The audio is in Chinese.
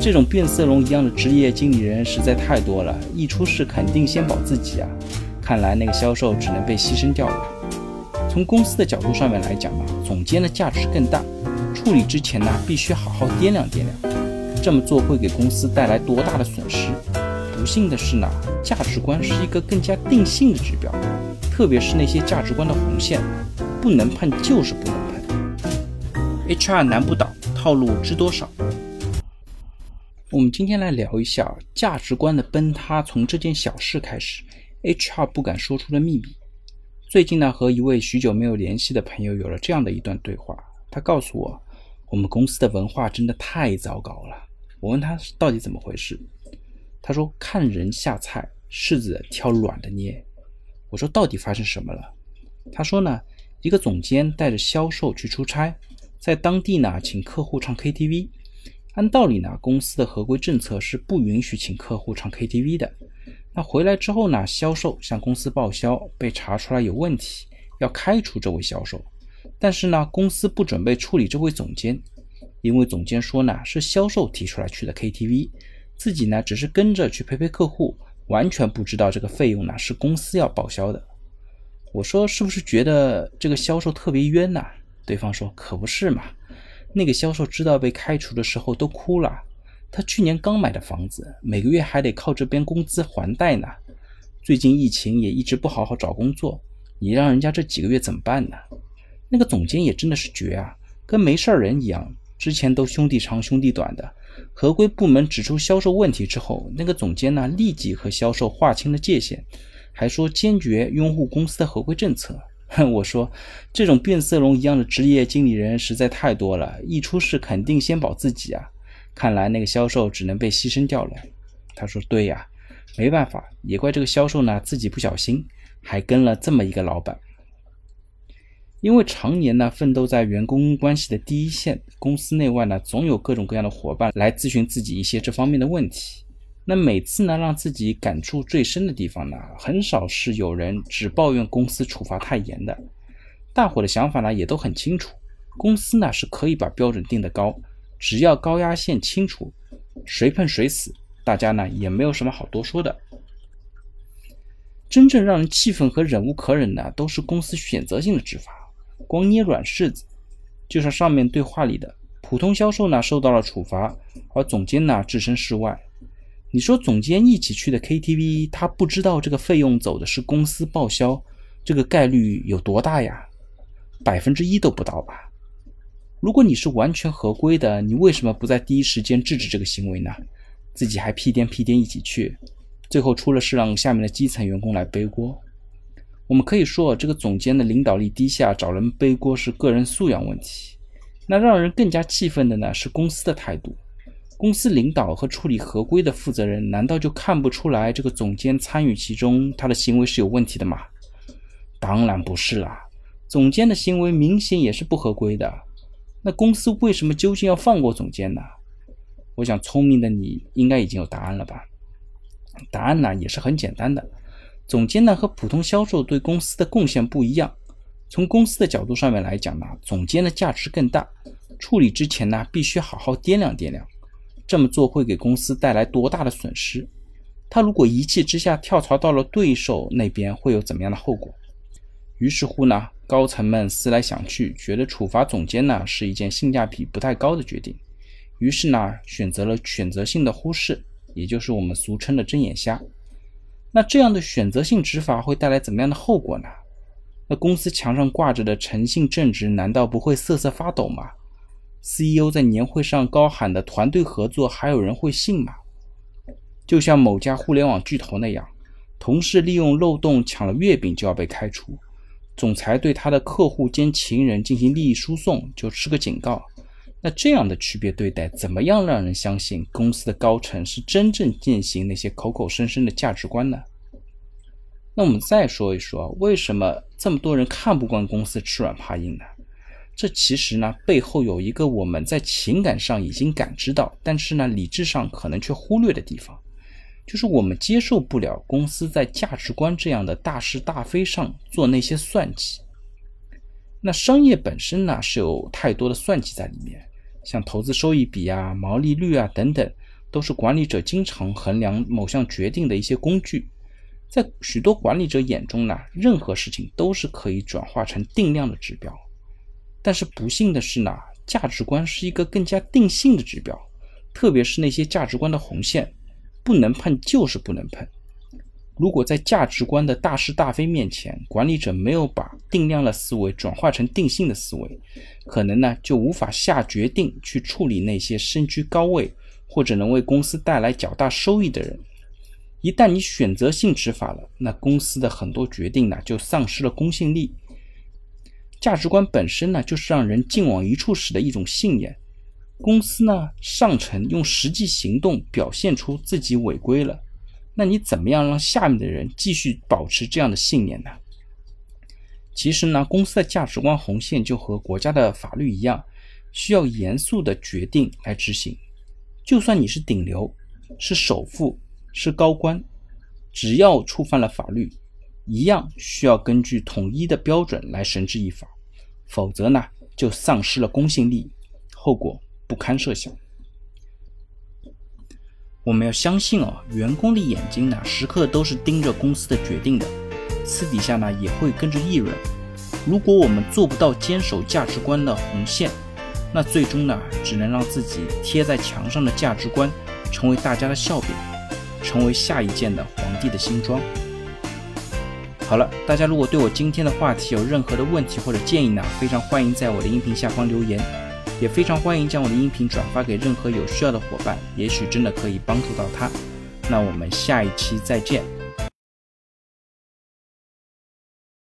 这种变色龙一样的职业经理人实在太多了，一出事肯定先保自己啊！看来那个销售只能被牺牲掉了。从公司的角度上面来讲呢，总监的价值更大，处理之前呢必须好好掂量掂量，这么做会给公司带来多大的损失？不幸的是呢，价值观是一个更加定性的指标，特别是那些价值观的红线，不能碰就是不能碰。HR 难不倒，套路知多少？我们今天来聊一下价值观的崩塌，从这件小事开始。HR 不敢说出的秘密。最近呢，和一位许久没有联系的朋友有了这样的一段对话。他告诉我，我们公司的文化真的太糟糕了。我问他到底怎么回事，他说看人下菜，柿子挑软的捏。我说到底发生什么了？他说呢，一个总监带着销售去出差，在当地呢请客户唱 KTV。按道理呢，公司的合规政策是不允许请客户唱 KTV 的。那回来之后呢，销售向公司报销，被查出来有问题，要开除这位销售。但是呢，公司不准备处理这位总监，因为总监说呢是销售提出来去的 KTV，自己呢只是跟着去陪陪客户，完全不知道这个费用呢是公司要报销的。我说是不是觉得这个销售特别冤呐？对方说可不是嘛。那个销售知道被开除的时候都哭了。他去年刚买的房子，每个月还得靠这边工资还贷呢。最近疫情也一直不好好找工作，你让人家这几个月怎么办呢？那个总监也真的是绝啊，跟没事人一样。之前都兄弟长兄弟短的，合规部门指出销售问题之后，那个总监呢立即和销售划清了界限，还说坚决拥护公司的合规政策。我说，这种变色龙一样的职业经理人实在太多了，一出事肯定先保自己啊！看来那个销售只能被牺牲掉了。他说：“对呀，没办法，也怪这个销售呢自己不小心，还跟了这么一个老板。因为常年呢奋斗在员工关系的第一线，公司内外呢总有各种各样的伙伴来咨询自己一些这方面的问题。”那每次呢，让自己感触最深的地方呢，很少是有人只抱怨公司处罚太严的。大伙的想法呢，也都很清楚，公司呢是可以把标准定得高，只要高压线清楚，谁碰谁死，大家呢也没有什么好多说的。真正让人气愤和忍无可忍的，都是公司选择性的执法，光捏软柿子。就像上面对话里的，普通销售呢受到了处罚，而总监呢置身事外。你说总监一起去的 KTV，他不知道这个费用走的是公司报销，这个概率有多大呀？百分之一都不到吧？如果你是完全合规的，你为什么不在第一时间制止这个行为呢？自己还屁颠屁颠一起去，最后出了事让下面的基层员工来背锅？我们可以说，这个总监的领导力低下，找人背锅是个人素养问题。那让人更加气愤的呢，是公司的态度。公司领导和处理合规的负责人，难道就看不出来这个总监参与其中，他的行为是有问题的吗？当然不是啦，总监的行为明显也是不合规的。那公司为什么究竟要放过总监呢？我想聪明的你应该已经有答案了吧？答案呢也是很简单的，总监呢和普通销售对公司的贡献不一样。从公司的角度上面来讲呢，总监的价值更大，处理之前呢必须好好掂量掂量。这么做会给公司带来多大的损失？他如果一气之下跳槽到了对手那边，会有怎么样的后果？于是乎呢，高层们思来想去，觉得处罚总监呢是一件性价比不太高的决定，于是呢选择了选择性的忽视，也就是我们俗称的睁眼瞎。那这样的选择性执法会带来怎么样的后果呢？那公司墙上挂着的诚信正直，难道不会瑟瑟发抖吗？CEO 在年会上高喊的团队合作，还有人会信吗？就像某家互联网巨头那样，同事利用漏洞抢了月饼就要被开除，总裁对他的客户兼情人进行利益输送就吃个警告。那这样的区别对待，怎么样让人相信公司的高层是真正践行那些口口声声的价值观呢？那我们再说一说，为什么这么多人看不惯公司吃软怕硬呢？这其实呢，背后有一个我们在情感上已经感知到，但是呢，理智上可能却忽略的地方，就是我们接受不了公司在价值观这样的大是大非上做那些算计。那商业本身呢，是有太多的算计在里面，像投资收益比啊、毛利率啊等等，都是管理者经常衡量某项决定的一些工具。在许多管理者眼中呢，任何事情都是可以转化成定量的指标。但是不幸的是呢，价值观是一个更加定性的指标，特别是那些价值观的红线，不能碰就是不能碰。如果在价值观的大是大非面前，管理者没有把定量的思维转化成定性的思维，可能呢就无法下决定去处理那些身居高位或者能为公司带来较大收益的人。一旦你选择性执法了，那公司的很多决定呢就丧失了公信力。价值观本身呢就是让人劲往一处使的一种信念。公司呢上层用实际行动表现出自己违规了。那你怎么样让下面的人继续保持这样的信念呢？其实呢，公司的价值观红线就和国家的法律一样，需要严肃的决定来执行。就算你是顶流，是首富，是高官，只要触犯了法律，一样需要根据统一的标准来绳之以法，否则呢，就丧失了公信力，后果不堪设想。我们要相信哦，员工的眼睛呢，时刻都是盯着公司的决定的，私底下呢也会跟着议论。如果我们做不到坚守价值观的红线，那最终呢，只能让自己贴在墙上的价值观成为大家的笑柄，成为下一件的皇帝的新装。好了，大家如果对我今天的话题有任何的问题或者建议呢，非常欢迎在我的音频下方留言。也非常欢迎将我的音频转发给任何有需要的伙伴，也许真的可以帮助到他。那我们下一期再见。